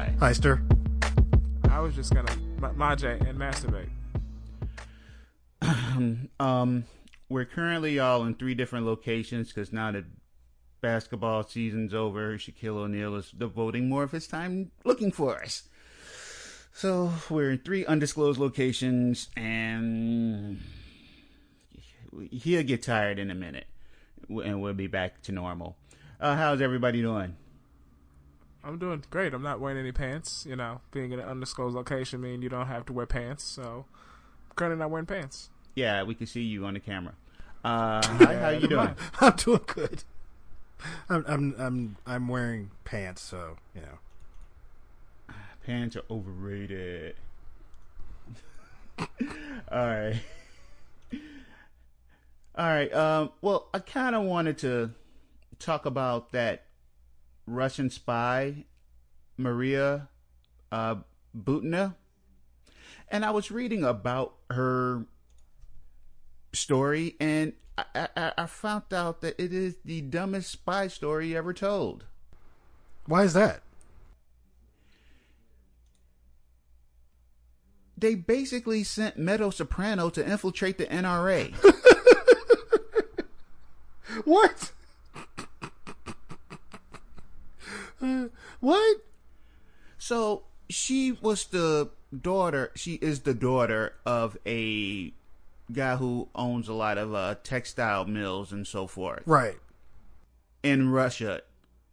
Joined by. Heister. I was just gonna ma- majay and masturbate. Um, we're currently all in three different locations because now that basketball season's over, Shaquille O'Neal is devoting more of his time looking for us. So we're in three undisclosed locations, and he'll get tired in a minute, and we'll be back to normal. Uh, how's everybody doing? I'm doing great. I'm not wearing any pants. You know, being in an undisclosed location mean you don't have to wear pants. So, I'm currently not wearing pants. Yeah, we can see you on the camera. Uh, hi, how you doing? I'm doing good. I'm I'm I'm I'm wearing pants, so you know. Pants are overrated. All right. All right. Um, well, I kind of wanted to talk about that Russian spy, Maria uh, Butina. And I was reading about her story, and I, I, I found out that it is the dumbest spy story ever told. Why is that? they basically sent Meadow Soprano to infiltrate the NRA. What? Uh, what? so she was the daughter, she is the daughter of a guy who owns a lot of uh, textile mills and so forth Right. in Russia,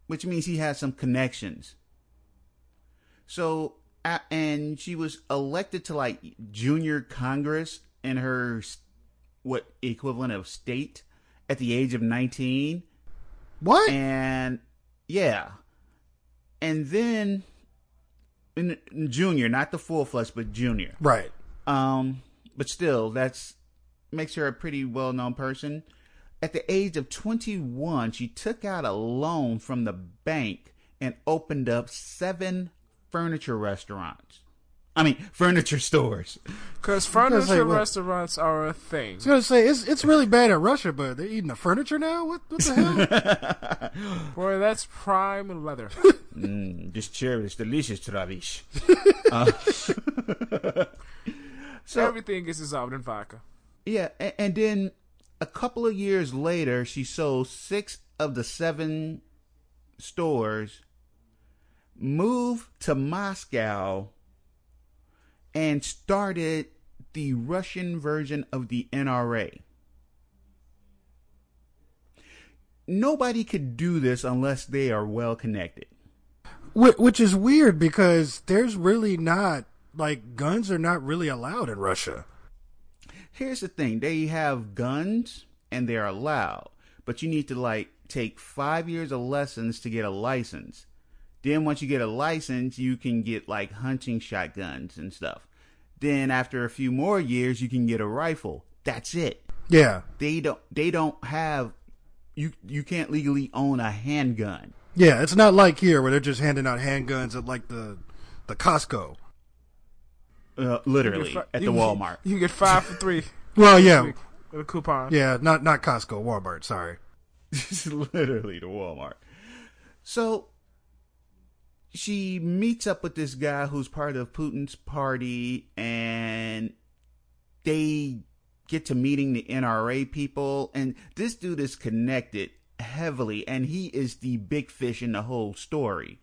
which means he has some connections. So, and she was elected to like junior Congress in her what equivalent of state at the age of 19. What? and yeah and then in, in junior not the full flush but junior. Right. um but still that's makes her a pretty well-known person. At the age of 21 she took out a loan from the bank and opened up seven furniture restaurants i mean furniture stores Because say, furniture what? restaurants are a thing. I was gonna say it's it's really bad in Russia, but they're eating the furniture now. What what the hell? Boy, that's prime leather. mm, this chair is delicious Travis. so Everything gets dissolved in vodka. Yeah, and, and then a couple of years later, she sold six of the seven stores, moved to Moscow, and started the Russian version of the NRA. Nobody could do this unless they are well connected. Which is weird because there's really not like guns are not really allowed in Russia. Here's the thing they have guns and they're allowed, but you need to like take five years of lessons to get a license. Then once you get a license, you can get like hunting shotguns and stuff. Then after a few more years, you can get a rifle. That's it. Yeah. They don't. They don't have. You you can't legally own a handgun. Yeah, it's not like here where they're just handing out handguns at like the the Costco. Uh, literally fi- at the can- Walmart. You can get five for three Well, yeah, with a coupon. yeah, not not Costco, Walmart. Sorry. It's literally the Walmart. So she meets up with this guy who's part of Putin's party, and they get to meeting the NRA people. And this dude is connected heavily, and he is the big fish in the whole story.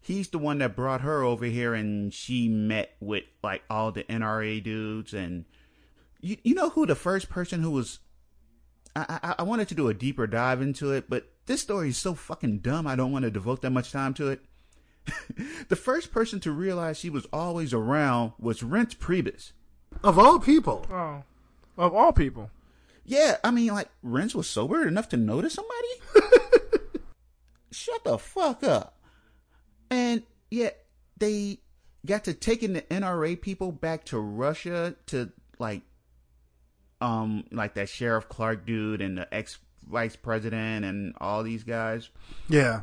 He's the one that brought her over here, and she met with like all the NRA dudes. And you, you know who the first person who was I, I, I wanted to do a deeper dive into it, but this story is so fucking dumb. I don't want to devote that much time to it. the first person to realize she was always around was Reince Priebus. Of all people. Oh, of all people. Yeah, I mean, like Reince was sober enough to notice somebody. Shut the fuck up. And yeah, they got to taking the NRA people back to Russia to like um like that Sheriff Clark dude and the ex vice president and all these guys Yeah.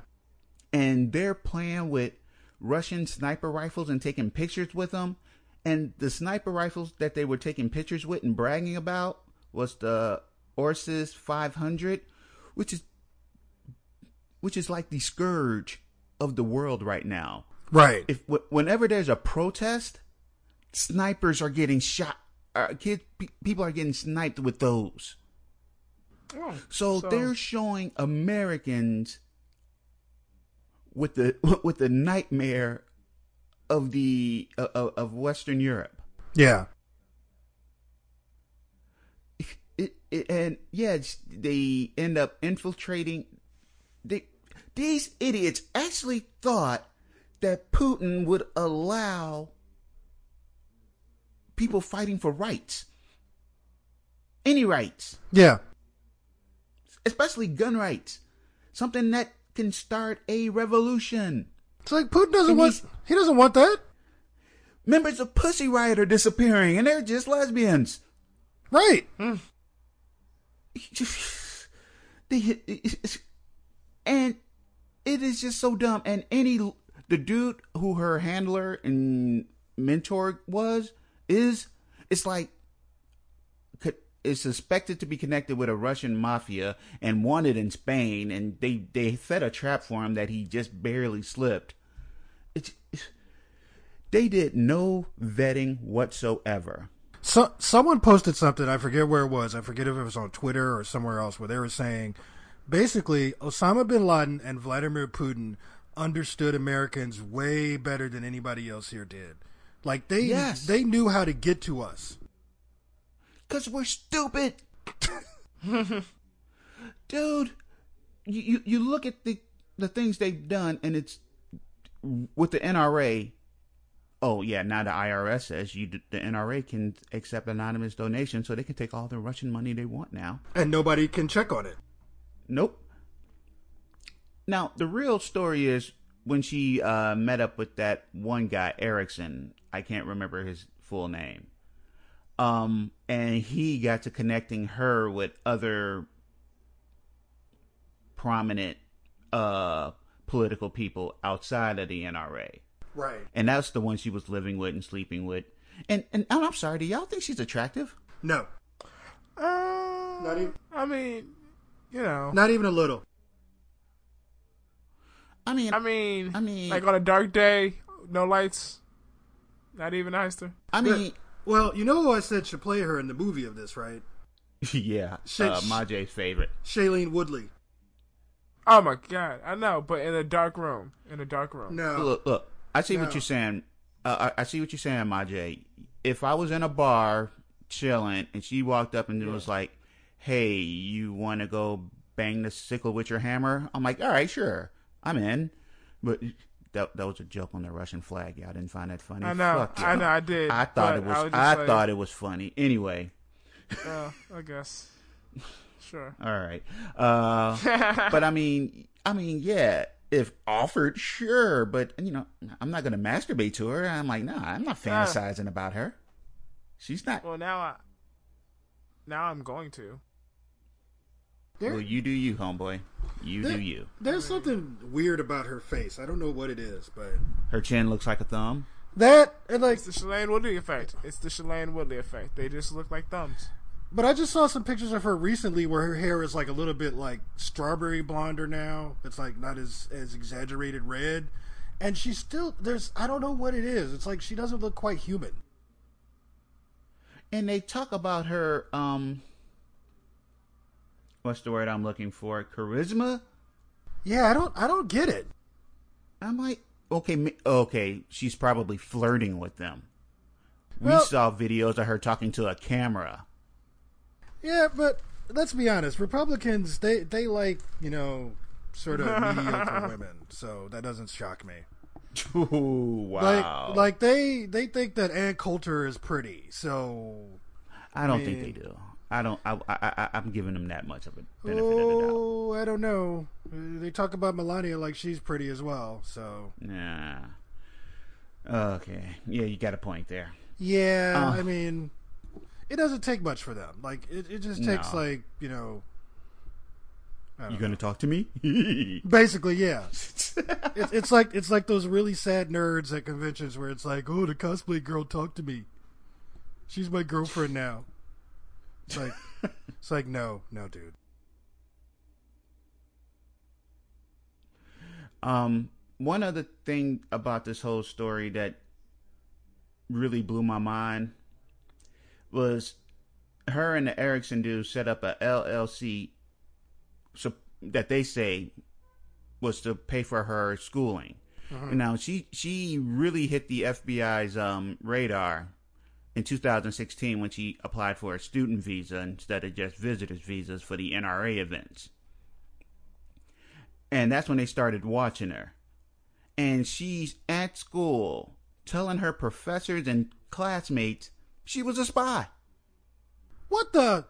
And they're playing with Russian sniper rifles and taking pictures with them. And the sniper rifles that they were taking pictures with and bragging about was the Orsis 500, which is which is like the scourge of the world right now. Right. If whenever there's a protest, snipers are getting shot. Uh, kids, pe- people are getting sniped with those. Oh, So, they're showing Americans with the with the nightmare of the of, of Western Europe. Yeah. It, it, and yeah, they end up infiltrating. They, these idiots actually thought that Putin would allow people fighting for rights, any rights. Yeah. especially gun rights, something that can start a revolution. It's like Putin doesn't And want he doesn't want that. Members of Pussy Riot are disappearing, and they're just lesbians. Right. And it is just so dumb. And any the dude who her handler and mentor was is it's like is suspected to be connected with a Russian mafia and wanted in Spain, and they they set a trap for him that he just barely slipped. It's, they did no vetting whatsoever. So someone posted something. I forget where it was. I forget if it was on Twitter or somewhere else, where they were saying, basically, Osama bin Laden and Vladimir Putin understood Americans way better than anybody else here did. Like they Yes. they knew how to get to us. Cause we're stupid. Dude, you, you you look at the the things they've done and it's with the NRA. Oh yeah, now the IRS says you the NRA can accept anonymous donations so they can take all the Russian money they want now. And nobody can check on it. Nope. Now the real story is when she uh, met up with that one guy Erickson. I can't remember his full name. Um, and he got to connecting her with other prominent uh political people outside of the NRA. Right. And that's the one she was living with and sleeping with. And and, and I'm sorry, do y'all think she's attractive? No. Uh, Not even I mean, you know, not even a little. I mean, I mean, I mean- like on a dark day, no lights, not even Heister. I mean, Well, you know who I said should play her in the movie of this, right? yeah, Should- uh, Majay's favorite. Shailene Woodley. Oh my god, I know, but in a dark room, in a dark room. No. Look, look. I see No. what you're saying. Uh, I, I see what you're saying, Majay. If I was in a bar chilling and she walked up and was like, "Hey, you want to go bang the sickle with your hammer?" I'm like, "All right, sure, I'm in." But that that was a joke on the Russian flag. Y'all didn't find that funny. I know, I know, I did. I thought it was. I, was I, like, thought it was funny. Anyway, Uh, I guess. Sure. all right. Uh, but I mean, I mean, yeah. If offered, sure, but you know, I'm not gonna masturbate to her. I'm like, nah, I'm not fantasizing about her. She's not. Well, now I. Now I'm going to. There- Well, you do you, homeboy. You There- do you. There's something weird about her face. I don't know what it is, but Her chin looks like a thumb. that and like It's the Shailene Woodley effect. It's the Shailene Woodley effect. They just look like thumbs. But I just saw some pictures of her recently where her hair is like a little bit like strawberry blonder now. It's like not as as exaggerated red. And she's still there's I don't know what it is. It's like she doesn't look quite human. And they talk about her. Um, what's the word I'm looking for? Charisma. Yeah, I don't I don't get it. I'm like, okay, okay. She's probably flirting with them. We Well- saw videos of her talking to a camera. Yeah, but let's be honest, Republicans they they like, you know, sort of mediocre women. So that doesn't shock me. Ooh, wow. Like like they they think that Ann Coulter is pretty. So I don't think mean- they do. I don't. I, I, I, I'm giving them that much of a benefit of the doubt. Oh, I don't know. They talk about Melania like she's pretty as well. So Nah. Okay, yeah, you got a point there. Yeah, Uh. I mean, it doesn't take much for them. Like it, it just takes No. like you know. You gonna talk to me? Basically, yeah. it's, it's like it's like those really sad nerds at conventions where it's like, oh, the cosplay girl talked to me. She's my girlfriend now. It's like, it's like, no, no, dude. Um, one other thing about this whole story that really blew my mind was her and the Erickson dude set up a LLC so that they say was to pay for her schooling. Now she she really hit the FBI's um, radar in 2016 when she applied for a student visa instead of just visitors visas for the NRA events. And that's when they started watching her. And she's at school telling her professors and classmates she was a spy. What the?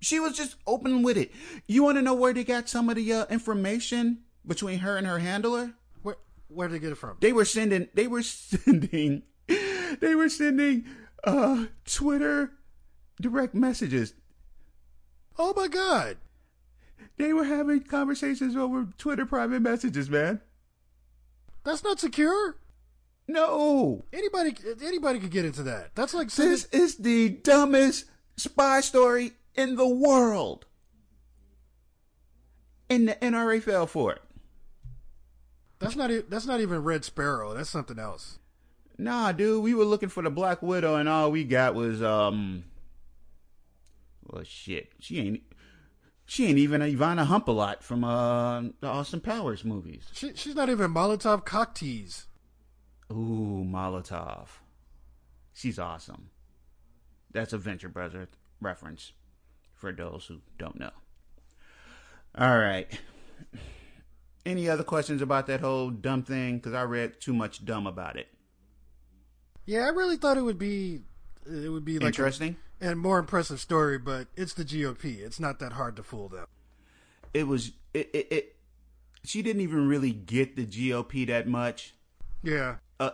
She was just open with it. You want to know where they got some of the uh, information between her and her handler? Where where did they get it from? They were sending. They were sending. They were sending uh, Twitter direct messages. Oh my god! They were having conversations over Twitter private messages, man. That's not secure. No, Anybody anybody could get into that. That's like sending, this is the dumbest spy story in the world. And the NRA fell for it. that's not that's not even Red Sparrow. That's something else. Nah, dude, we were looking for the Black Widow, and all we got was um. Well, shit, she ain't. She ain't even Ivana Humpalot from uh, the Austin Powers movies. She, she's not even Molotov cocktease. Ooh, Molotov. She's awesome. That's a Venture Brothers reference for those who don't know. All right. Any other questions about that whole dumb thing? Because I read too much dumb about it. Yeah, I really thought it would be it would be like a, Interesting. and more impressive story, but it's the GOP. It's not that hard to fool them. it was it, it, it she didn't even really get the GOP that much. Yeah. Uh,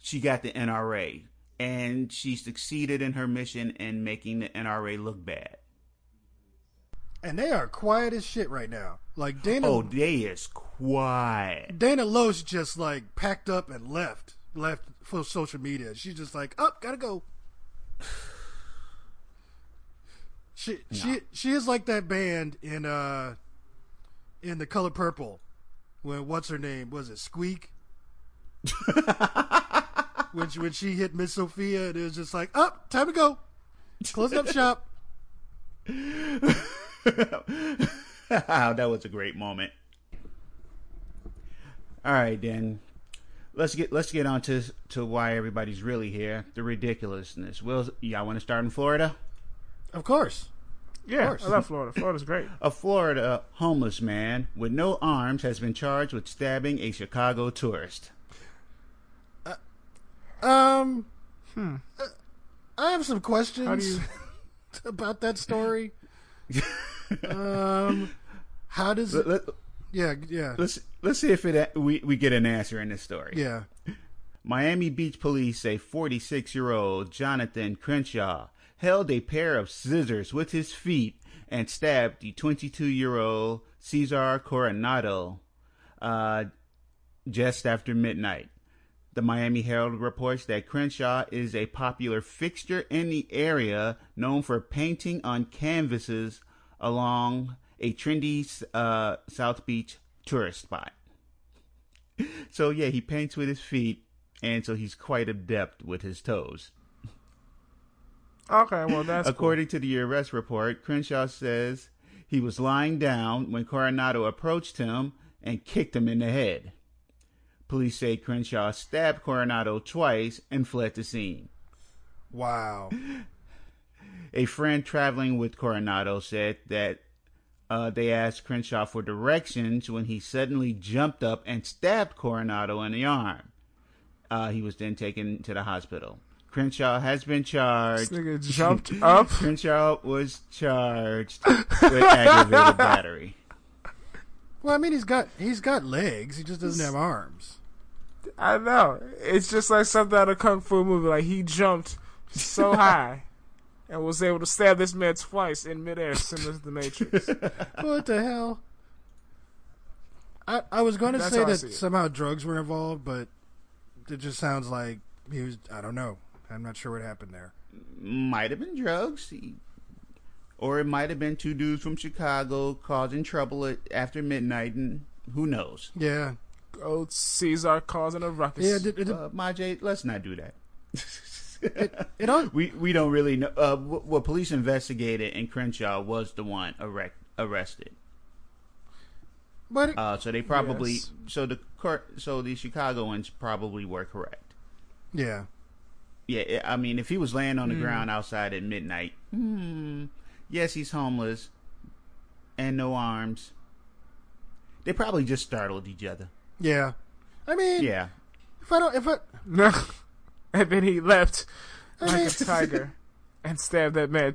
she got the NRA, and she succeeded in her mission in making the NRA look bad. And they are quiet as shit right now. Like Dana Oh, they is quiet. Dana Loesch just like packed up and left. Left for social media. She's just like, up, gotta go. She she she is like that band in uh in the color purple when what's her name was it Squeak when she, when she hit Miss Sofia and it was just like up time to go close up shop that was a great moment. All right, then let's get let's get on to to why everybody's really here. The ridiculousness. Will y'all want to start in Florida? of course Yeah, course. I love Florida. Florida's great. A Florida homeless man with no arms has been charged with stabbing a Chicago tourist. um uh, I have some questions you? about that story um how does Let, let, yeah yeah let's let's see if it we we get an answer in this story. yeah Miami Beach police say 46 year old Jonathan Crenshaw held a pair of scissors with his feet and stabbed the 22 year old Cesar Coronado uh, just after midnight. The Miami Herald reports that Crenshaw is a popular fixture in the area, known for painting on canvases along a trendy uh, South Beach tourist spot. So yeah, he paints with his feet, and so he's quite adept with his toes. Okay, well that's cool. According to the arrest report, Crenshaw says he was lying down when Coronado approached him and kicked him in the head. Police say Crenshaw stabbed Coronado twice and fled the scene. wow A friend traveling with Coronado said that uh, they asked Crenshaw for directions when he suddenly jumped up and stabbed Coronado in the arm. Uh, he was then taken to the hospital. Crenshaw has been This charged. nigga jumped up. Crenshaw was charged with aggravated battery. well I mean he's got he's got legs he just doesn't have arms I know. It's just like something out of a kung fu movie. Like he jumped so high and was able to stab this man twice in midair, similar to the Matrix. what the hell? I I was going to That's say that somehow drugs were involved, but it just sounds like he was. I don't know. I'm not sure what happened there. Might have been drugs. He- or it might have been two dudes from Chicago causing trouble at, after midnight, and who knows? Yeah, Old Caesar causing a ruckus. yeah. It, it, Uh, Majay, let's not do that. it all, we we don't really know. Uh, what, what police investigated and Crenshaw was the one erect, arrested. but it- Uh, so they probably Yes. so the so the Chicagoans probably were correct. yeah. Yeah, I I mean, if he was laying on the ground outside at midnight, hmm, yes, he's homeless and no arms. They probably just startled each other. Yeah. I mean, Yeah, if I don't, if I, and then he leapt like a tiger and stabbed that man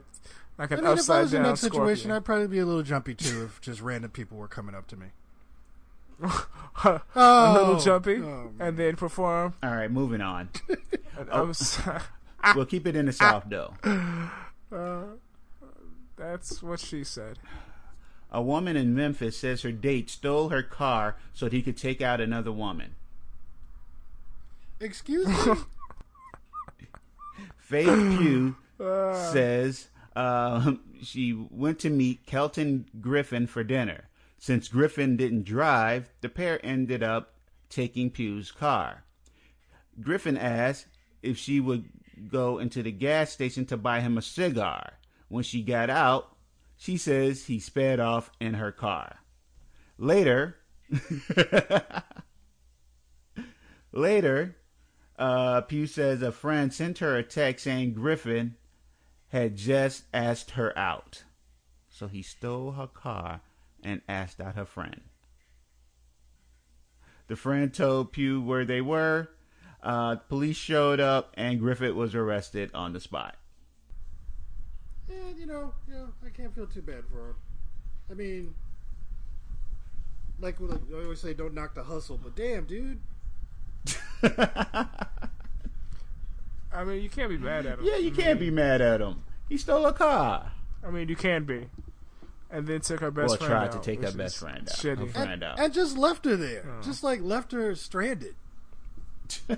like an I mean, if I upside was in down that situation, scorpion. I'd probably be a little jumpy too if just random people were coming up to me. a Oh, little jumpy, oh, and then perform all right, moving on. an Oh. upside. we'll keep it in the south though. Uh, that's what she said. A woman in Memphis says her date stole her car so that he could take out another woman. Excuse me. Faith Pugh says um, she went to meet Kelton Griffin for dinner. Since Griffin didn't drive, the pair ended up taking Pugh's car. Griffin asked if she would go into the gas station to buy him a cigar. When she got out, she says he sped off in her car. Later, later, uh, Pugh says a friend sent her a text saying Griffin had just asked her out. So he stole her car and asked out her friend. The friend told Pugh where they were. Uh, police showed up and Griffith was arrested on the spot. Yeah, you know, yeah, I can't feel too bad for him. I mean, like what I always say, don't knock the hustle, but damn, dude. I mean, you can't be mad at him. Yeah, you can't be mad at him. He stole a car. I mean, you can be. And then took her best friend. Well, friend tried to take which her best friend out. Shitty. Her friend And, out. and just left her there, just like left her stranded.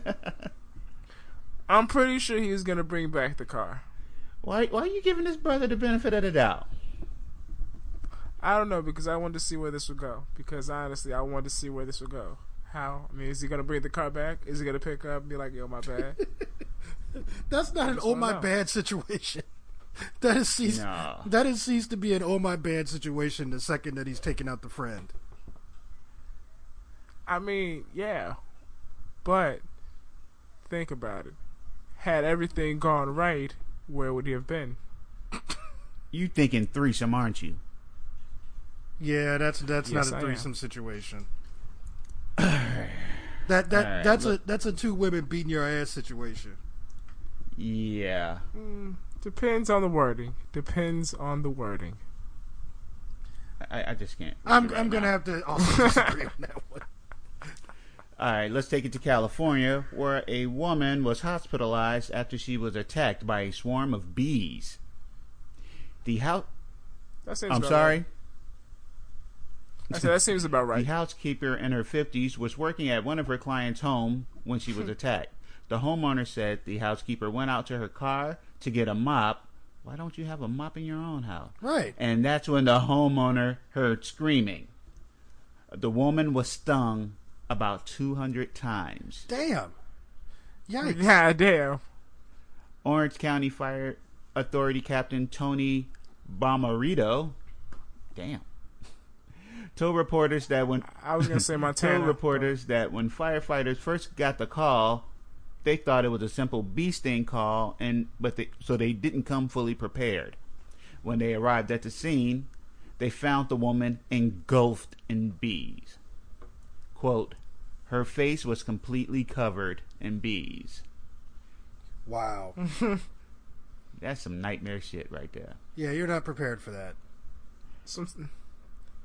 I'm pretty sure he's gonna bring back the car. Why, why are you giving this brother the benefit of the doubt? I don't know because I wanted to see where this would go. Because honestly, I wanted to see where this would go. How? I mean, is he gonna bring the car back? Is he gonna pick up and be like, "Yo, my bad"? That's not an oh my know. bad situation. That is ceased. No. That has ceased to be an oh my bad situation the second that he's taken out the friend. I mean, yeah, but think about it. Had everything gone right, where would he have been? You thinking threesome, aren't you? Yeah, that's that's Yes, not a threesome situation. That that All right, that's look. a that's a two women beating your ass situation. Yeah. Mm, depends on the wording. Depends on the wording. I, I just can't. I'm right I'm gonna have to also disagree on that one. All right, let's take it to California, where a woman was hospitalized after she was attacked by a swarm of bees. The house. I'm sorry. Right. I said that seems about right. The housekeeper in her 50s was working at one of her clients' home when she was hmm. attacked. The homeowner said the housekeeper went out to her car to get a mop. Why don't you have a mop in your own house? Right. And that's when the homeowner heard screaming. The woman was stung about 200 times. Damn. Yikes. God damn. Orange County Fire Authority Captain Tony Bomarito, damn, told reporters that when I was gonna say my told Montana. reporters that when firefighters first got the call, they thought it was a simple bee sting call, and but they, so they didn't come fully prepared. When they arrived at the scene, they found the woman engulfed in bees. Quote, her face was completely covered in bees. Wow. That's some nightmare shit right there. Yeah, you're not prepared for that. Some,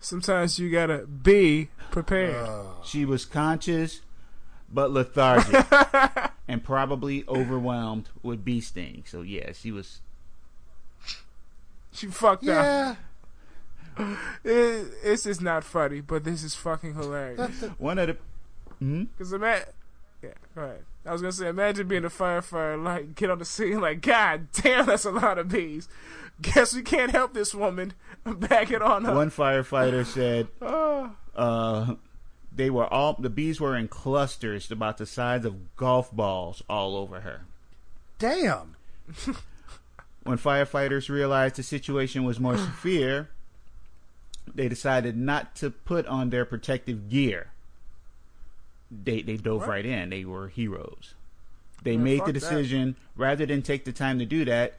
sometimes you gotta be prepared. Oh. She was conscious, but lethargic and probably overwhelmed with bee sting. So yeah, she was. She fucked up. Yeah, It, it's just not funny, but this is fucking hilarious. the, One of the. Hmm? Because imagine, yeah, go ahead. I was gonna say, imagine being a firefighter, like get on the scene, like God damn, that's a lot of bees. Guess we can't help this woman. Back it on up. One firefighter said Oh, uh, they were all the bees were in clusters about the size of golf balls all over her. damn. When firefighters realized the situation was more severe, they decided not to put on their protective gear. They they dove What? right in. They were heroes. They Man, made the that. decision rather than take the time to do that,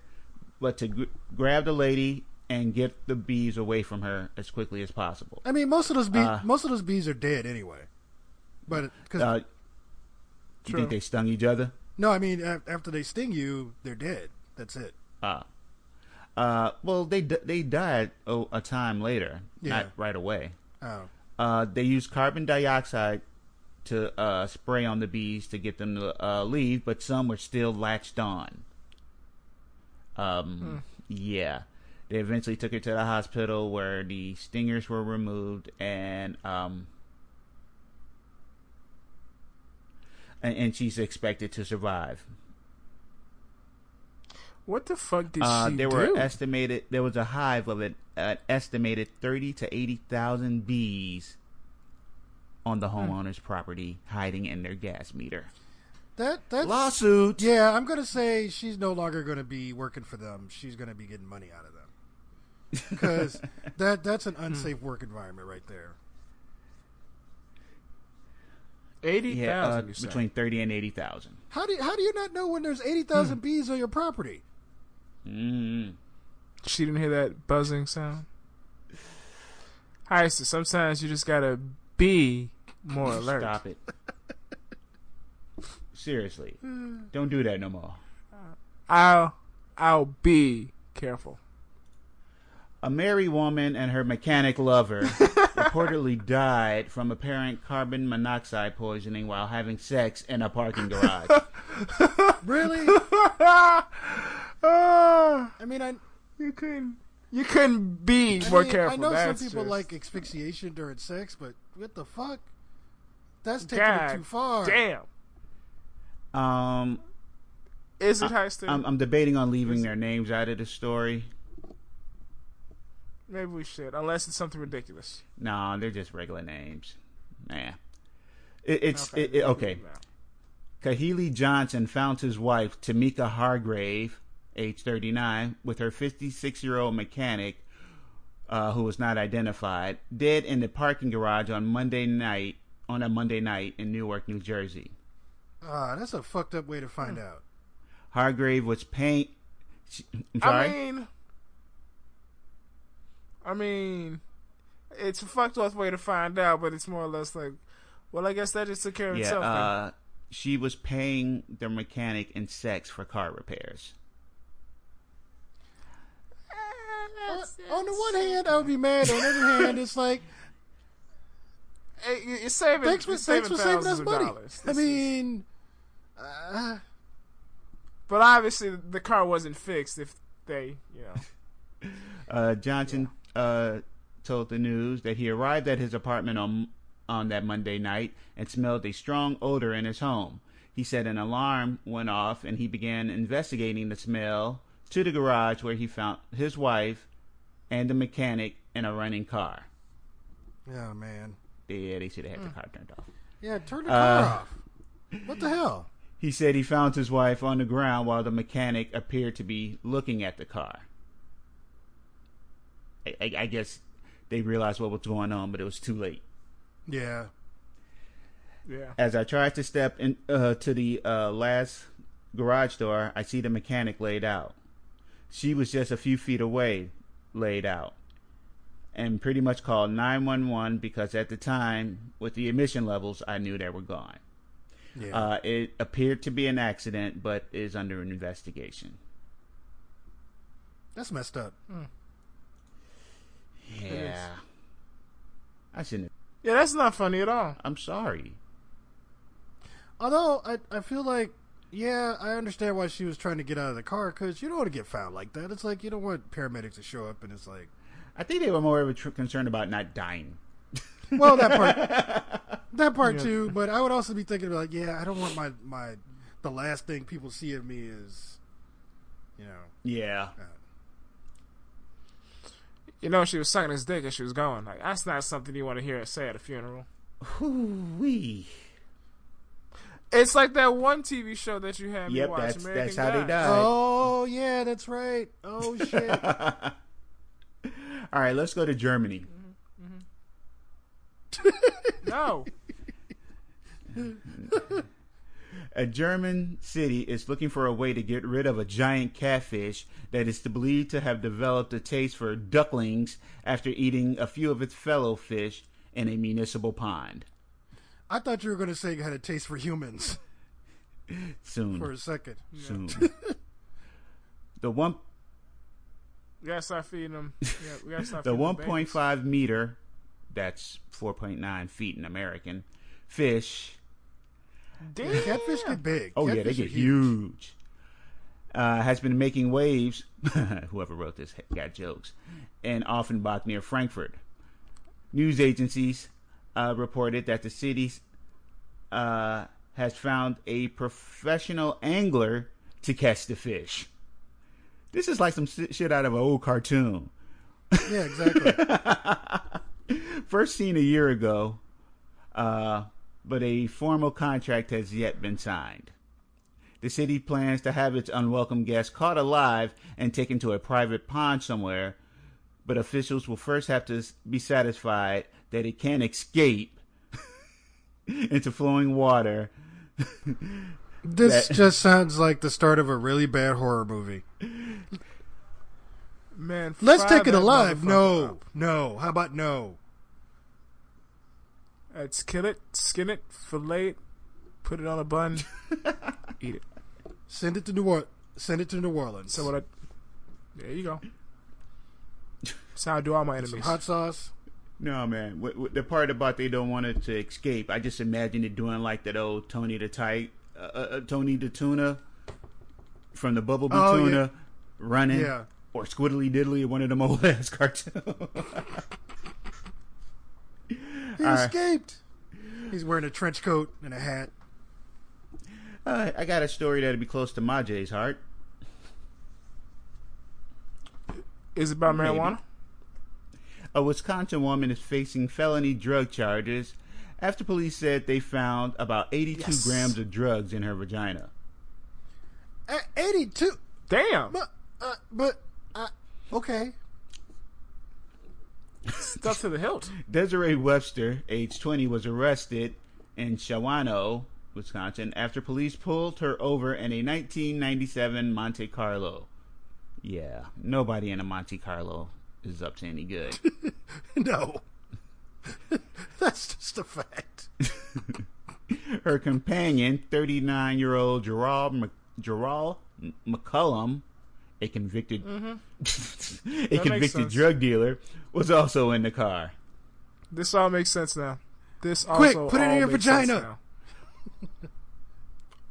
but to gr- grab the lady and get the bees away from her as quickly as possible. I mean, most of those bees, Uh, most of those bees are dead anyway. But because Uh, you think they stung each other? no, I mean, after they sting you, they're dead. That's it. Uh, uh, well, they they died oh, a time later, Yeah. not right away. Oh, Uh, they used carbon dioxide to uh, spray on the bees to get them to uh, leave, but some were still latched on. Um, Yeah. They eventually took her to the hospital where the stingers were removed and um, and, she's expected to survive. what the fuck did Uh, she there do? were estimated there was a hive of an, an estimated thirty to eighty thousand bees on the homeowner's property, hiding in their gas meter. that that's Lawsuit. Yeah, I'm gonna say she's no longer gonna be working for them. She's gonna be getting money out of them because that that's an unsafe work environment right there. Eighty Yeah, thousand. uh, between thirty and eighty thousand. How do you, how do you not know when there's eighty thousand bees on your property? Mm. She didn't hear that buzzing sound. Hi, so sometimes you just gotta be more alert. Stop it. Seriously, don't do that no more. I'll I'll be careful. A married woman and her mechanic lover reportedly died from apparent carbon monoxide poisoning while having sex in a parking garage. Really? Ah, I mean, I, you couldn't you couldn't be I more mean, careful. I know some people just- like asphyxiation during sex, but what the fuck? That's taking God it too far. Damn. Um, Is it Heiston? I'm, I'm debating on leaving their names out of the story. Maybe we should, unless it's something ridiculous. No, they're just regular names. Nah. It, it's Okay. it, it- okay. Kahili Johnson found his wife, Tamika Hargrave, age 39, with her 56 year old mechanic, uh, who was not identified, dead in the parking garage on Monday night. On a Monday night in Newark, New Jersey. Ah, that's a fucked up way to Hmm. find out. Hargrave was paying. I'm sorry. I mean, I mean, it's a fucked up way to find out, but it's more or less like, well, I guess that just took care of yeah, itself. then. uh, she was paying the mechanic in sex for car repairs. On the one hand, I would be mad. On the other hand, it's like, Hey, you- you're saving. thanks for, you're thanks for saving us money. dollars. I mean, uh, but obviously the car wasn't fixed. If they, you know, Uh, Johnson uh, told the news that he arrived at his apartment on on that Monday night and smelled a strong odor in his home. He said an alarm went off and he began investigating the smell to the garage where he found his wife and the mechanic in a running car. oh man, Yeah, they should have had the car turned off. yeah, turn the Uh, car off. What the hell? He said he found his wife on the ground while the mechanic appeared to be looking at the car. I, I, I guess they realized what was going on, but it was too late. Yeah, yeah. As I tried to step in uh, to the uh, last garage door, I see the mechanic laid out. She was just a few feet away, laid out, and pretty much called 911 because at the time, with the emission levels, I knew they were gone. yeah. Uh, it appeared to be an accident, but is under an investigation. that's messed up. Yeah. I shouldn't. Yeah, that's not funny at all. I'm sorry. Although I, I feel like, yeah, I understand why she was trying to get out of the car because you don't want to get found like that. It's like you don't want paramedics to show up and it's like, I think they were more of a tr- concerned about not dying. well, that part, that part too. But I would also be thinking about like, yeah, I don't want my my the last thing people see of me is, you know, Yeah. Uh, you know, she was sucking his dick as she was going. Like that's not something you want to hear her say at a funeral. Wee. It's like that one TV show that you had me Yep, watch. that's American that's how they Gods. died. oh yeah, that's right. Oh shit. All right, let's go to Germany. Mm-hmm. Mm-hmm. Mm-hmm. No, A German city is looking for a way to get rid of a giant catfish that is believed to have developed a taste for ducklings after eating a few of its fellow fish in a municipal pond. I thought you were going to say you had a taste for humans Soon. for a second. Soon. the one we gotta start feeding them. Yeah, we gotta start the feeding one them point babies. five meter that's four point nine feet in American fish Damn. Catfish get big. Oh yeah, they get are huge. Uh, has been making waves. whoever wrote this got jokes. In Offenbach near Frankfurt, news agencies uh, reported that the city uh, has found a professional angler to catch the fish. This is like some shit out of an old cartoon. Yeah, exactly. First seen a year ago, uh, but a formal contract has yet been signed. The city plans to have its unwelcome guests caught alive and taken to a private pond somewhere, but officials will first have to be satisfied that it can escape into flowing water. This That- just sounds like the start of a really bad horror movie. Man, Let's take it alive. No, up. no. How about no? Let's kill it, skin it, fillet it, put it on a bun, eat it. Send it to New Orleans. Send it to New Orleans. So what? I, there you go. That's how I do all my Some enemies. hot sauce. No, man. What, what, the part about they don't want it to escape, I just imagine it doing like that old Tony the Tight, uh, uh, Tony the Tuna from the Bubble Oh, Tuna running, Yeah. or Squiddly Diddly, one of them old ass cartoons. He right. escaped. He's wearing a trench coat and a hat. uh, I got a story that'll be close to Majay's heart. Is it about Maybe. marijuana? A Wisconsin woman is facing felony drug charges after police said they found about 82 Yes. grams of drugs in her vagina. Uh, Eighty-two. Damn, But, uh, but, uh, okay. stuff to the hilt. Desiree Webster, age 20, was arrested in Shawano, Wisconsin, after police pulled her over in a 1997 Monte Carlo. Yeah, nobody in a Monte Carlo is up to any good. No. That's just a fact. her companion, 39 year old Gerald, Mc- Gerald McCullum, a convicted mm-hmm. a makes convicted drug dealer, was also in the car. This all makes sense now. This Quick, also put it in your vagina.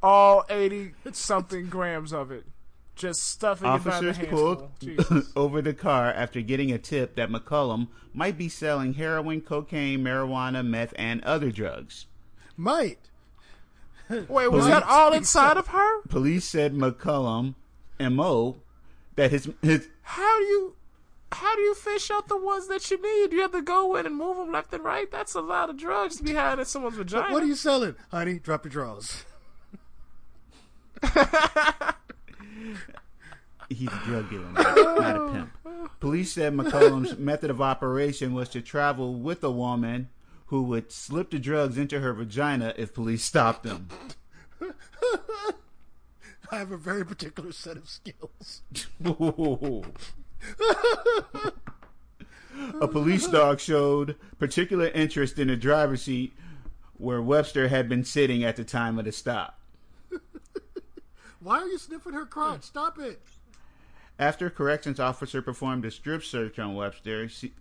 all eighty something grams of it, just stuffing it by the Officers handful. pulled over the car after getting a tip that McCullum might be selling heroin, cocaine, marijuana, meth, and other drugs. Might. Wait, was Police- that all inside of her? Police said McCullum, M.O., that his, his How do you, how do you fish out the ones that you need? You have to go in and move them left and right. That's a lot of drugs to be had in someone's vagina. What are you selling? Honey, drop your drawers. he's a drug dealer, not, a pimp. Police said McCollum's method of operation was to travel with a woman who would slip the drugs into her vagina if police stopped them. I have a very particular set of skills. a police dog showed particular interest in the driver's seat where Webster had been sitting at the time of the stop. Why are you sniffing her crotch? Stop it. After a corrections officer performed a strip search on Webster, she,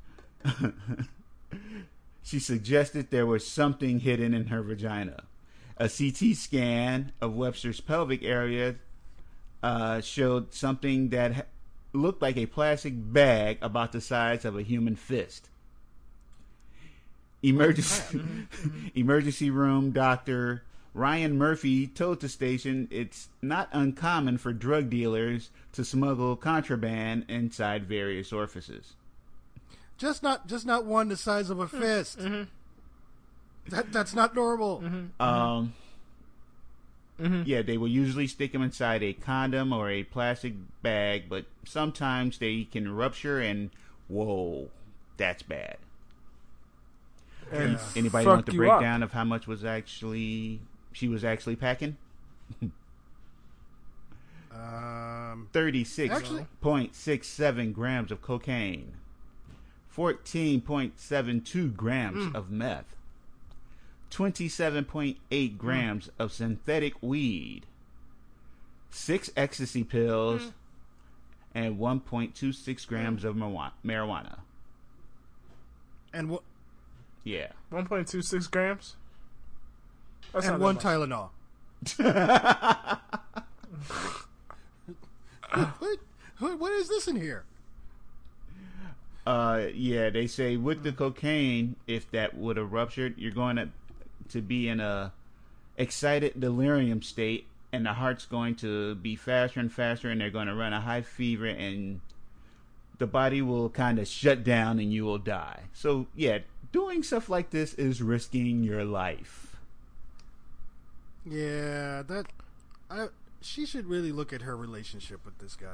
she suggested there was something hidden in her vagina. A CT scan of Webster's pelvic area uh, showed something that ha- looked like a plastic bag about the size of a human fist. Emergency emergency room doctor Ryan Murphy told the station it's not uncommon for drug dealers to smuggle contraband inside various orifices. Just not just not one the size of a hmm. fist. Mm-hmm. That that's not normal. Mm-hmm. Mm-hmm. Um, Yeah, they will usually stick them inside a condom or a plastic bag, but sometimes they can rupture and whoa, that's bad. And Anybody want the you breakdown up. of how much was actually she was actually packing? Um, Thirty-six Actually- point six seven grams of cocaine, fourteen point seven two grams Hmm. of meth, twenty-seven point eight grams of synthetic weed, six ecstasy pills, Hmm. and one point two six grams of marijuana- marijuana. and what? Yeah. 1.26 grams. That's And one. Tylenol. what, what? What is this in here? Uh, yeah, they say with the cocaine, if that would have ruptured, you're going to to be in a excited delirium state, and the heart's going to be faster and faster, and they're going to run a high fever, and the body will kind of shut down, and you will die. So yeah, doing stuff like this is risking your life. Yeah, that. I. She should really look at her relationship with this guy.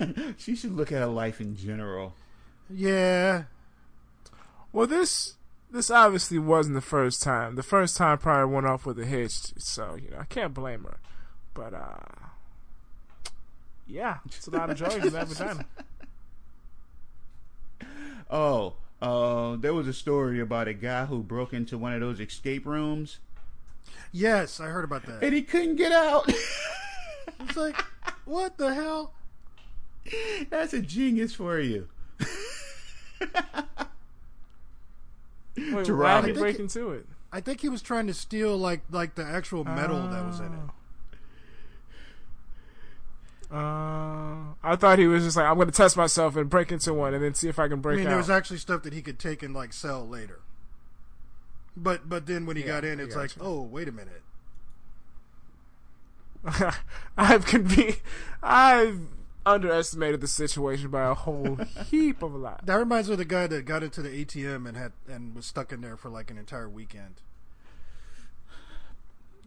I mean, she should look at her life in general. yeah, Well, this this obviously wasn't the first time. The first time probably went off with a hitch, so you know I can't blame her. But uh, yeah, it's a lot of drugs in that vagina. Oh, uh, there was a story about a guy who broke into one of those escape rooms, yes, I heard about that. and he couldn't get out. It's like, what the hell? That's a genius for you. Wait, why did I he think break into it? I think he was trying to steal like like the actual metal that was in it. Uh, I thought he was just like, I'm going to test myself and break into one, and then see if I can I break mean, out. there was actually stuff that he could take and like sell later. But but then when he Yeah, got in, it's like, gotcha. oh wait a minute. I've conve- I've underestimated the situation by a whole heap of a lot. That reminds me of the guy that got into the ATM and had and was stuck in there for like an entire weekend.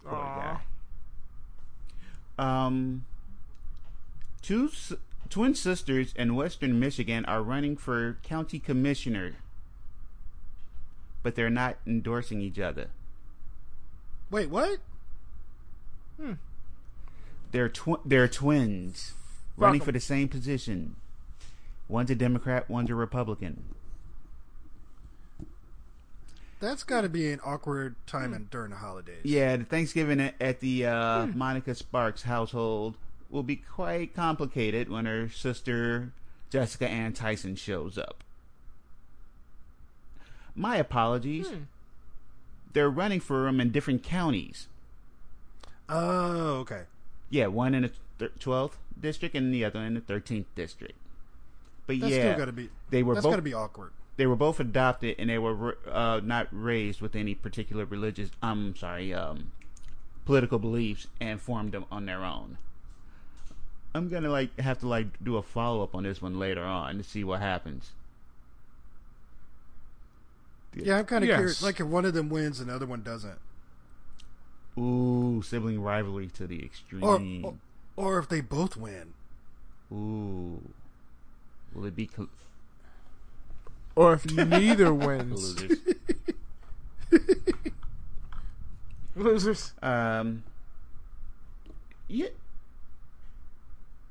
Poor Aw. guy. Um, two s- twin sisters in Western Michigan are running for county commissioner, but they're not endorsing each other. Wait, what? They're tw- they're twins running 'em. for the same position. One's a Democrat, one's a Republican. That's got to be an awkward time in, during the holidays. Yeah, the Thanksgiving at, at the uh, Monica Sparks household will be quite complicated when her sister Jessica Ann Tyson shows up. My apologies. They're running for them in different counties. Oh, okay. Yeah, one in the 12th district and the other in the 13th district. But That's yeah, still got to be. they were That's both got to be awkward. they were both adopted and they were uh, not raised with any particular religious I'm sorry um, political beliefs and formed them on their own. I'm gonna like have to like do a follow up on this one later on to see what happens. Yeah, I'm kind of Yes. curious. Like if one of them wins and the other one doesn't, Ooh, sibling rivalry to the extreme. or or, or if they both win. Ooh, will it be col- Or if neither wins. losers? Losers. um, you,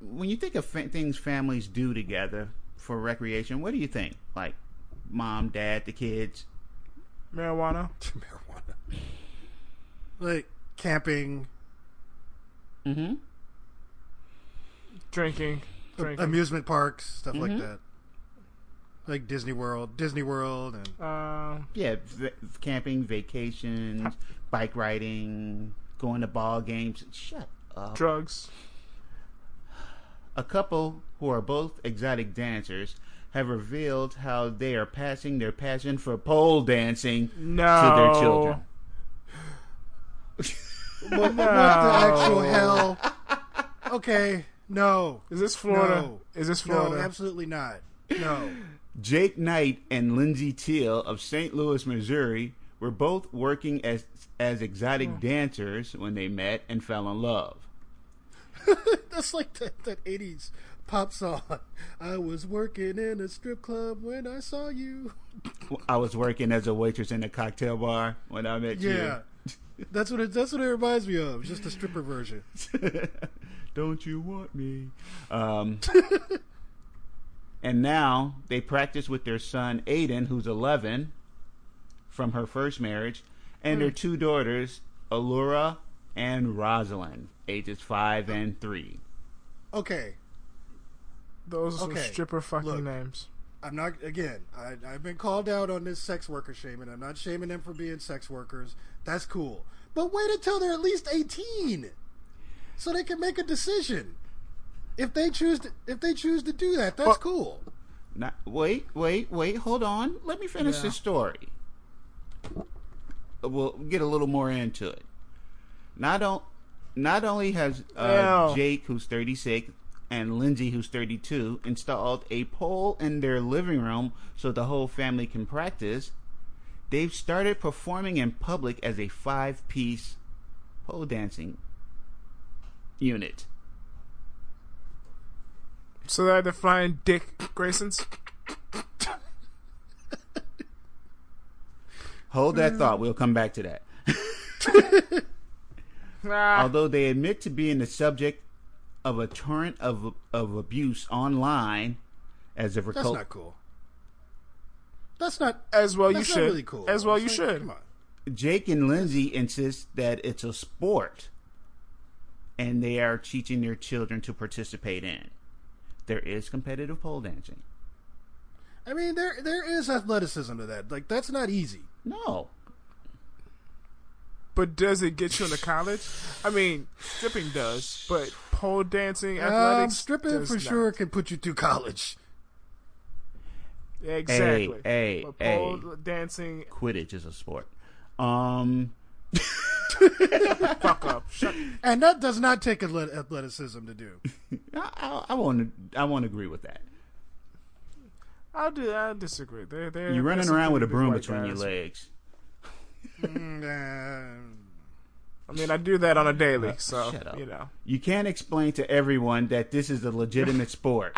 when you think of fa- things families do together for recreation, what do you think? Like mom, dad, the kids. Marijuana. Marijuana. Like camping, Mm-hmm. Drinking. Drinking. amusement parks, stuff like Mhm. that. like Disney World, Disney World, and Uh, Yeah, v- camping, vacations, bike riding, going to ball games. Shut up. drugs. A couple who are both exotic dancers have revealed how they are passing their passion for pole dancing No. to their children. what, what the actual hell? Okay, no, Is this Florida? No. Is this no, Florida? absolutely not. No, Jake Knight and Lindsay Teal of St. Louis, Missouri, were both working as as exotic dancers when they met and fell in love. that's like that that '80s pop song. I was working in a strip club when I saw you. I was working as a waitress in a cocktail bar when I met you. Yeah, that's what it. That's what it reminds me of. Just a stripper version. Don't you want me? Um, and now they practice with their son Aiden, who's 11, from her first marriage, and their two daughters, Allura and Rosalind, ages five and three. Okay, Those are some stripper fucking look. names. I'm not again. I, I've been called out on this sex worker shaming. I'm not shaming them for being sex workers. That's cool. But wait until they're at least 18, so they can make a decision. If they choose to, if they choose to do that, that's Well- cool. Not, wait, wait, wait, hold on. Let me finish Yeah. this story. We'll get a little more into it. Not, on, not only has uh, Jake, who's 36, and Lindsay, who's 32, installed a pole in their living room so the whole family can practice, they've started performing in public as a five piece pole dancing unit. So they're the flying Dick Graysons. Hold that thought. We'll come back to that. Although they admit to being the subject of a torrent of of abuse online, as if That's not cool. That's not. as well you That's should. not really cool. As well It's you like, should. Come on. Jake and Lindsay insist that it's a sport, and they are teaching their children to participate in. There is competitive pole dancing. I mean, there there is athleticism to that. Like that's not easy. No, But does it get you into college? I mean, stripping does, but pole dancing, Um, athletics, stripping does for not. sure can put you through college. Exactly. hey, but pole hey. dancing, Quidditch is a sport. Um, fuck up. Shut. And that does not take athleticism to do. I, I, I won't. I won't agree with that. I'll do. I disagree. They're, they're, You're running around with a broom white between your legs. Mm, I mean, I do that on a daily, so Shut up. you know. You can't explain to everyone that this is a legitimate sport.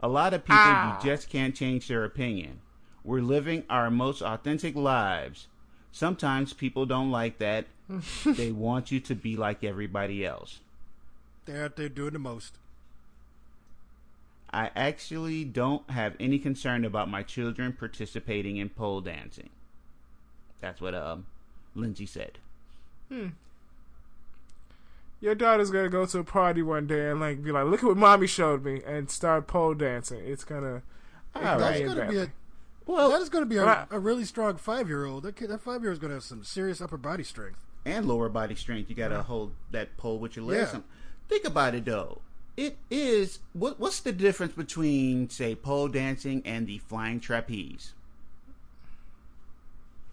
A lot of people Ah. you just can't change their opinion. We're living our most authentic lives. Sometimes people don't like that. they want you to be like everybody else. they're out there doing the most. I actually don't have any concern about my children participating in pole dancing. That's what um Lindsay said. Hmm. Your daughter's gonna go to a party one day and like be like, "Look at what mommy showed me," and start pole dancing. It's gonna. All Right. That's right. going to be a Well, that is going to be a, a really strong five year old. That kid, that five year old is going to have some serious upper body strength. and lower body strength. You got to hold that pole with your legs. Yeah. Think about it though. It is what? What's the difference between say pole dancing and the flying trapeze?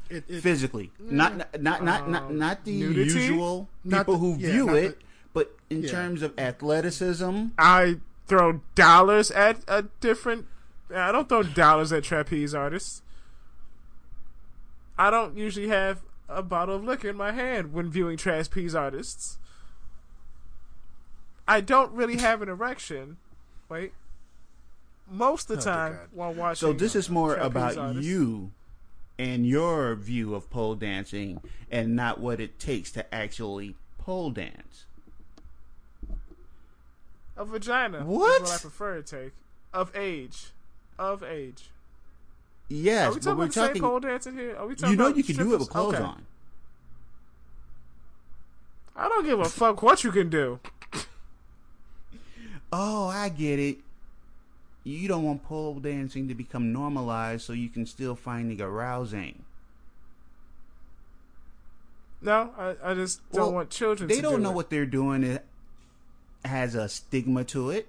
It, it, Physically, not not not not not, Um, not the nudity? usual Not people the- who yeah, view it, the- but in Yeah. terms of athleticism, I throw dollars at a different. I don't throw dollars at trapeze artists. I don't usually have a bottle of liquor in my hand when viewing trapeze artists. I don't really have an erection. Wait. Most of the Oh, time while watching. So this is more about artists. you and your view of pole dancing and not what it takes to actually pole dance. A vagina. What? What I prefer to take. Of age. Of age. Are Yes, we but talking we're about talking. pole dancing here? Are we talking You know about you can do it with clothes Okay. on. I don't give a fuck what you can do. Oh, I get it. You don't want pole dancing to become normalized so you can still find it arousing. No, I, I just don't Well, want children. They to don't do know it. what they're doing. It has a stigma to it.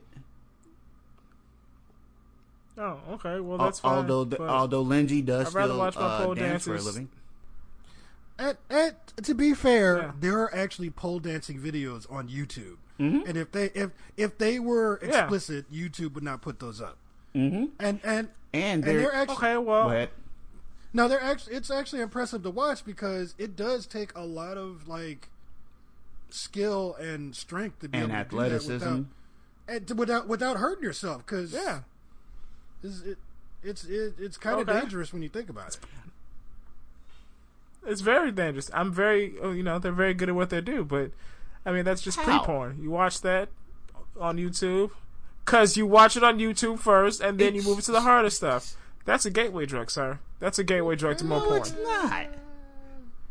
Oh, okay. Well, Al- that's fine. although the, although Lindsay does I'd rather still watch my uh, pole dance for a living. And, and to be fair, Yeah. there are actually pole dancing videos on YouTube, Mm-hmm. and if they if if they were Yeah. explicit, YouTube would not put those up. Mm-hmm. And and And and they're, they're actually okay. Well, Go ahead. no, they're actually it's actually impressive to watch because it does take a lot of like skill and strength to be and able to do that without and without without hurting yourself because yeah. it's it, it's it, it's kind of Okay. dangerous when you think about it. It's very dangerous. I'm very, oh, you know, they're very good at what they do, but I mean, that's just pre-porn. You watch that on YouTube because you watch it on YouTube first, and then you move it to the harder stuff. That's a gateway drug, sir. That's a gateway drug to more no, porn. it's not.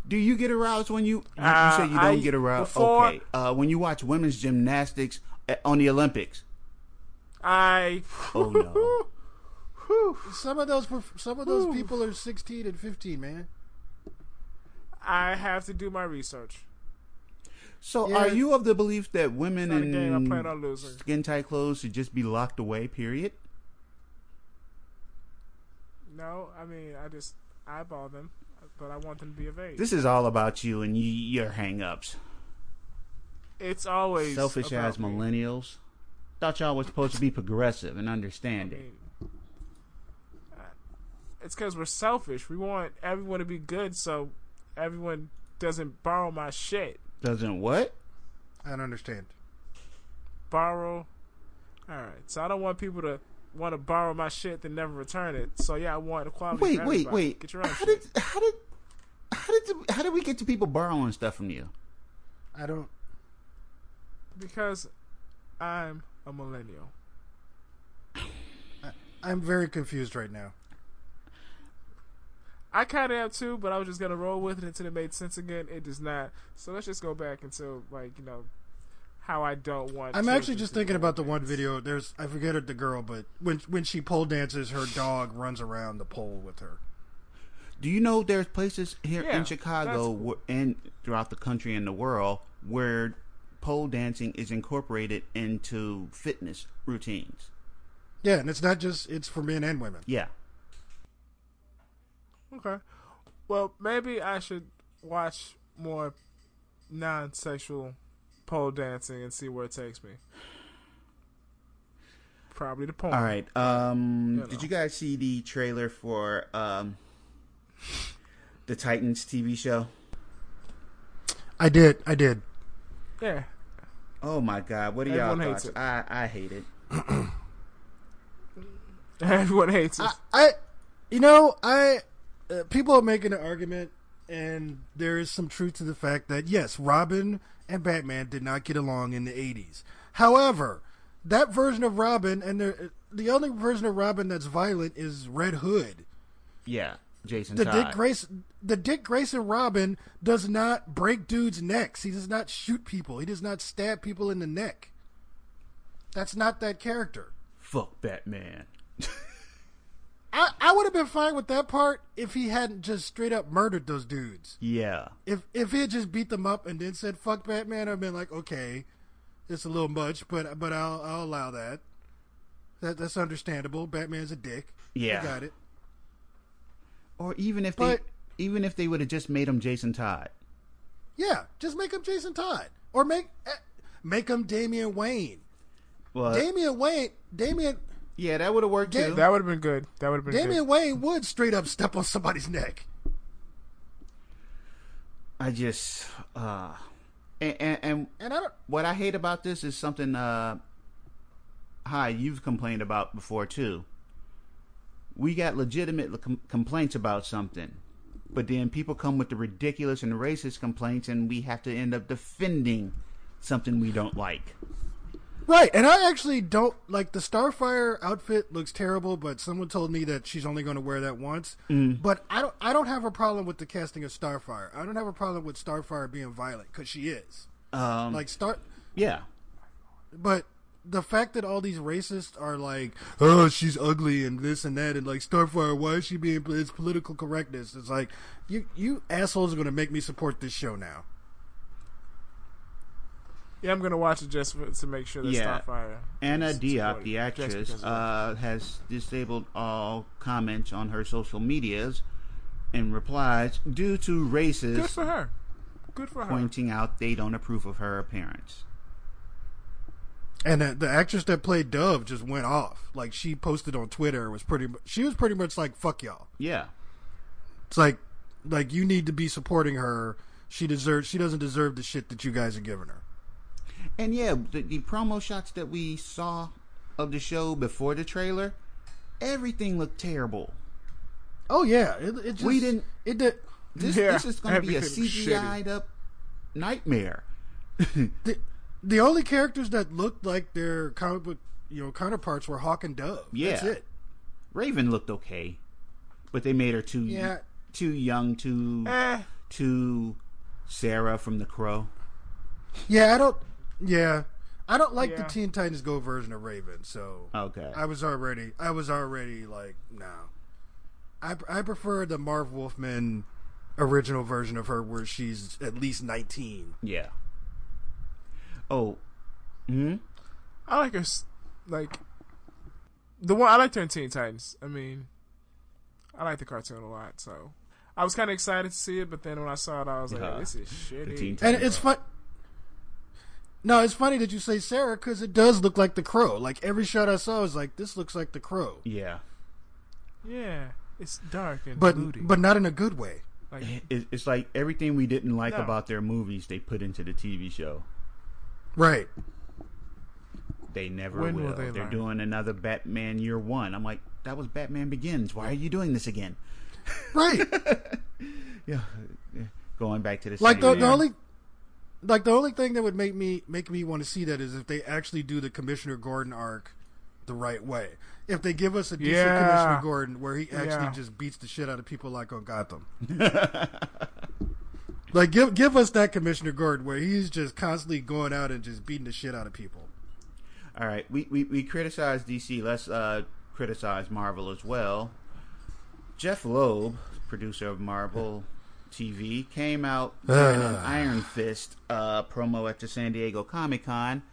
Do you get aroused when you? You, Uh, you say you don't I- get aroused. before- okay. Uh, when you watch women's gymnastics uh, on the Olympics. I, Oh no. Some of those some of those people are sixteen and fifteen, man. I have to do my research. So, Yeah. are you of the belief that women Not a game in plan on losing. skin tight clothes should just be locked away? Period. No, I mean, I just eyeball them, but I want them to be of age. This is all about you and y- your hang-ups. it's always Selfish about ass me. millennials. Thought y'all was supposed to be progressive and I understanding. mean, uh, it's because we're selfish. We want everyone to be good, so everyone doesn't borrow my shit. Doesn't what? I don't understand. Borrow. All right, so I don't want people to want to borrow my shit then never return it. So yeah, I want equality. Wait, wait, wait. Get your own how shit. did how did how did how did we get to people borrowing stuff from you? I don't. Because I'm a millennial. I'm very confused right now. I kind of am too, but I was just gonna roll with it until it made sense again. It does not. So let's just go back until like you know how I don't want. I'm actually just to thinking pole about the one video. There's I forget it, the girl, but when when she pole dances, her dog runs around the pole with her. Do you know there's places here Yeah, in Chicago that's- and throughout the country and the world where pole dancing is incorporated into fitness routines? Yeah, and it's not just it's for men and women. Yeah. Okay. Well, maybe I should watch more non-sexual pole dancing and see where it takes me. Probably the porn. All right. Um, You did you guys see the trailer for um, the Titans TV show? I did, I did. Yeah. Oh my God! What are y'all Everyone hates thoughts? it. I I hate it. Everyone hates it. I, I you know, I uh, people are making an argument, and there is some truth to the fact that yes, Robin and Batman did not get along in the '80s. However, that version of Robin and the the only version of Robin that's violent is Red Hood. Yeah, Jason The Todd. Dick Grayson, the Dick Grayson Robin does not break dudes' necks. He does not shoot people. He does not stab people in the neck. That's not that character. Fuck Batman. I, I would have been fine with that part if he hadn't just straight up murdered those dudes. Yeah. If if he had just beat them up and then said "fuck Batman," I'd been like, okay, it's a little much, but but I'll I'll allow that. That that's understandable. Batman's a dick. Yeah. I got it. Or even if But- they even if they would have just made him Jason Todd. Yeah, just make him Jason Todd or make eh, make him Damian Wayne. Well, Damian Wayne, Damian yeah, that would have worked Da- too. that would have been good. That would have been Damian good. Wayne would straight up step on somebody's neck. I just uh and, and and And I don't. what I hate about this is something uh hi you've complained about before too. We got legitimate com- complaints about something, but then people come with the ridiculous and racist complaints, and we have to end up defending something we don't like. Right, and I actually don't like the Starfire outfit. Looks terrible, but someone told me that she's only going to wear that once. But I don't. I don't have a problem with the casting of Starfire. I don't have a problem with Starfire being violent because she is. Um, Like Star, yeah, but the fact that all these racists are like, oh, she's ugly and this and that, and like Starfire, why is she being? It's political correctness. It's like you you assholes are going to make me support this show now. Yeah, I'm gonna watch it just for, to make sure that Yeah. Starfire. Anna Diop, the actress, because of that. uh, has disabled all comments on her social medias and replies due to racist. Good for her. Good for her. pointing out they don't approve of her appearance. And the, the actress that played Dove just went off. Like she posted on Twitter was pretty. She was pretty much like, "Fuck y'all." Yeah. It's like, like you need to be supporting her. She deserves. She doesn't deserve the shit that you guys are giving her. And yeah, the, the promo shots that we saw of the show before the trailer, everything looked terrible. Oh yeah, it, it just We didn't- It did. This, Yeah, this is going to be a CGI'd up nightmare. The, the only characters that looked like their comic book, you know, counterparts were Hawk and Dove. That's Yeah. it. Raven looked okay, but they made her too Yeah. too young, too Eh, too Sarah from The Crow. Yeah, I don't. Yeah, I don't like the Teen Titans Go version of Raven. So Okay. I was already, I was already like, no. I I prefer the Marv Wolfman original version of her, where she's at least nineteen. Yeah. Oh. Hmm. I like her. Like the one I liked her in Teen Titans. I mean, I like the cartoon a lot, so I was kind of excited to see it. But then when I saw it, I was like, Yeah. "This is shitty." And it's fun. No, it's funny that you say Sarah because it does look like the Crow. Like every shot I saw was like, this looks like the Crow, Yeah. yeah, it's dark and but moody. but not in a good way. like, it's like everything we didn't like No. about their movies they put into the TV show. Right. They never When will. will they They're learn? doing another Batman Year One. I'm like, that was Batman Begins. Why are you doing this again? Right. Yeah. Going back to the like the, the only like the only thing that would make me make me want to see that is if they actually do the Commissioner Gordon arc the right way. If they give us a decent Yeah. Commissioner Gordon where he actually Yeah. just beats the shit out of people like on Gotham. like give give us that Commissioner Gordon where he's just constantly going out and just beating the shit out of people. All right, we we, we criticize DC. Let's uh, criticize Marvel as well. Jeph Loeb, producer of Marvel TV, came out during an Iron Fist uh, promo at the San Diego Comic Con,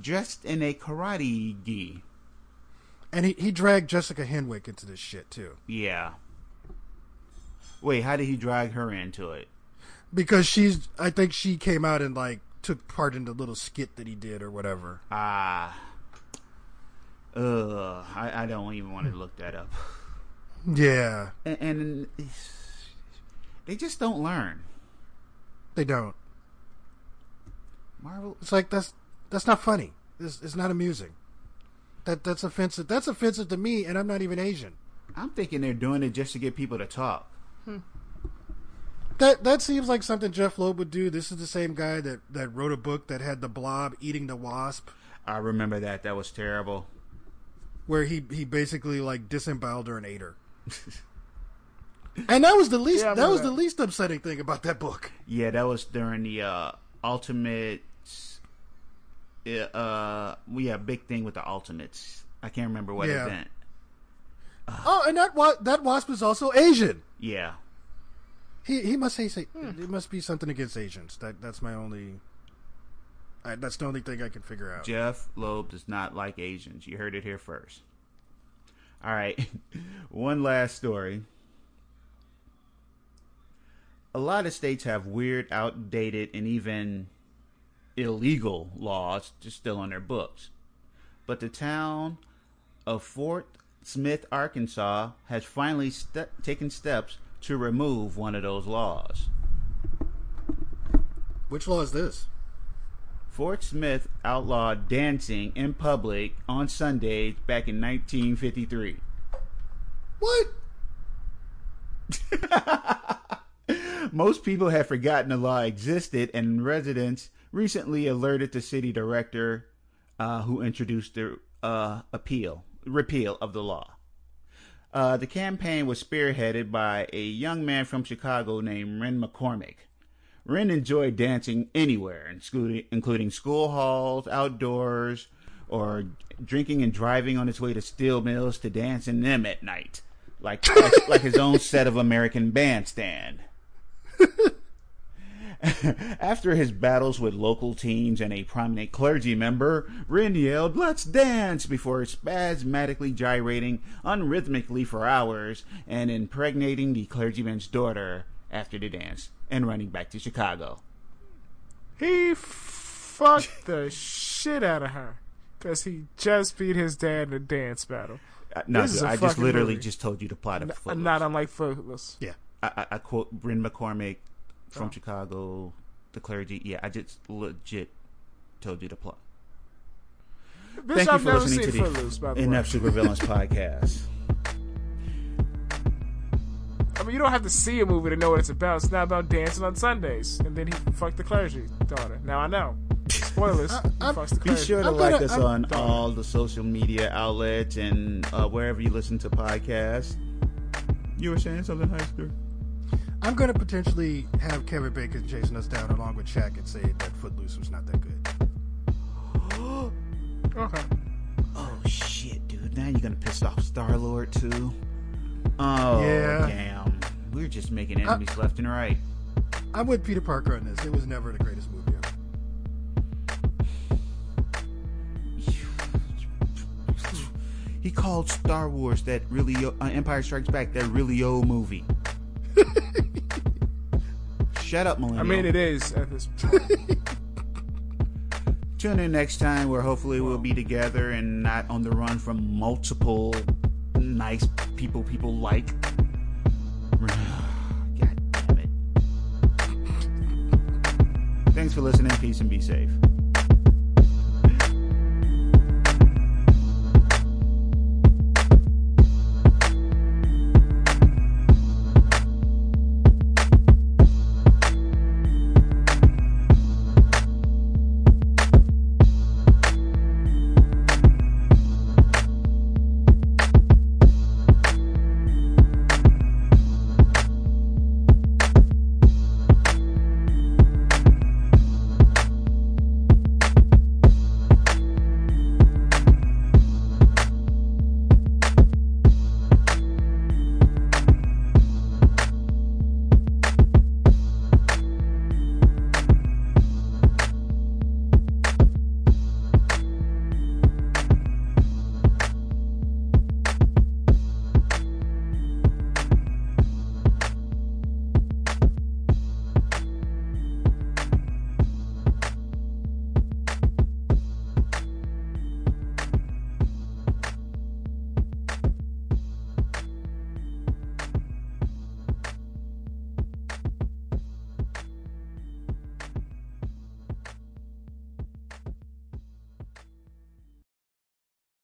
dressed in a karate gi. And he, he dragged Jessica Henwick into this shit too. Yeah. Wait, how did he drag her into it? Because she's I think she came out and like took part in the little skit that he did or whatever. Ah. Ugh, I, I don't even want to look that up. Yeah. And, and they just don't learn. They don't. Marvel, It's like that's that's not funny. It's, it's not amusing. That that's offensive. That's offensive to me, and I'm not even Asian. I'm thinking they're doing it just to get people to talk. Hmm. That that seems like something Jeph Loeb would do. This is the same guy that that wrote a book that had the blob eating the wasp, I remember that. That was terrible. where he he basically like disemboweled her and ate her. and that was the least Yeah, that was remember the least upsetting thing about that book. Yeah, that was during the uh, Ultimate. Uh, we had a big thing with the Ultimates. I can't remember what Yeah. event. Oh, and that wa- that wasp is also Asian. Yeah. He he must say say it must be something against Asians. That that's my only. I, that's the only thing I can figure out. Jeph Loeb does not like Asians. You heard it here first. All right. One last story. A lot of states have weird, outdated, and even illegal laws just still on their books. But the town of Fort Smith, Arkansas has finally ste- taken steps to remove one of those laws. Which law is this? Fort Smith outlawed dancing in public on Sundays back in 1953. What? Most people have forgotten the law existed, and residents recently alerted the city director, uh, who introduced the uh, appeal repeal of the law. Uh, the campaign was spearheaded by a young man from Chicago named Ren McCormick. Ren enjoyed dancing anywhere, including, school halls, outdoors, or drinking and driving on his way to steel mills to dance in them at night, like like, like his own set of American Bandstand. After his battles with local teens and a prominent clergy member, Ren yelled, Let's dance! before spasmodically gyrating unrhythmically for hours and impregnating the clergyman's daughter after the dance and running back to Chicago. He fucked the shit out of her because he just beat his dad in a dance battle. Uh, no, This is a I just literally movie. just told you the plot of N- Footloose. not unlike Footloose. Yeah. I, I, I quote Bryn McCormick from Oh. Chicago, the clergy. Yeah, I just legit told you the plot. Bitch, Thank you I've for never listening seen to the Footloose, by the Enough way. Supervillains podcast. I mean, you don't have to see a movie to know what it's about. It's not about dancing on Sundays. And then he fucked the clergy daughter. Now I know. Spoilers. I- he I- fucks the Be sure to I'm like gonna- us I'm- on all the social media outlets and uh, wherever you listen to podcasts. You were saying something, Heister? I'm going to potentially have Kevin Bacon chasing us down along with Shaq and say that Footloose was not that good. Okay. Oh shit, dude! Now you're gonna piss off Star Lord too. Oh Yeah. damn! We're just making enemies left and right. I'm with Peter Parker on this. It was never the greatest movie ever. He called Star Wars that really uh, Empire Strikes Back that really old movie. Shut up, millennial. I mean, it is at this point. Tune in next time where hopefully we'll be together and not on the run from multiple nice people people like. God damn it. Thanks for listening. Peace and be safe.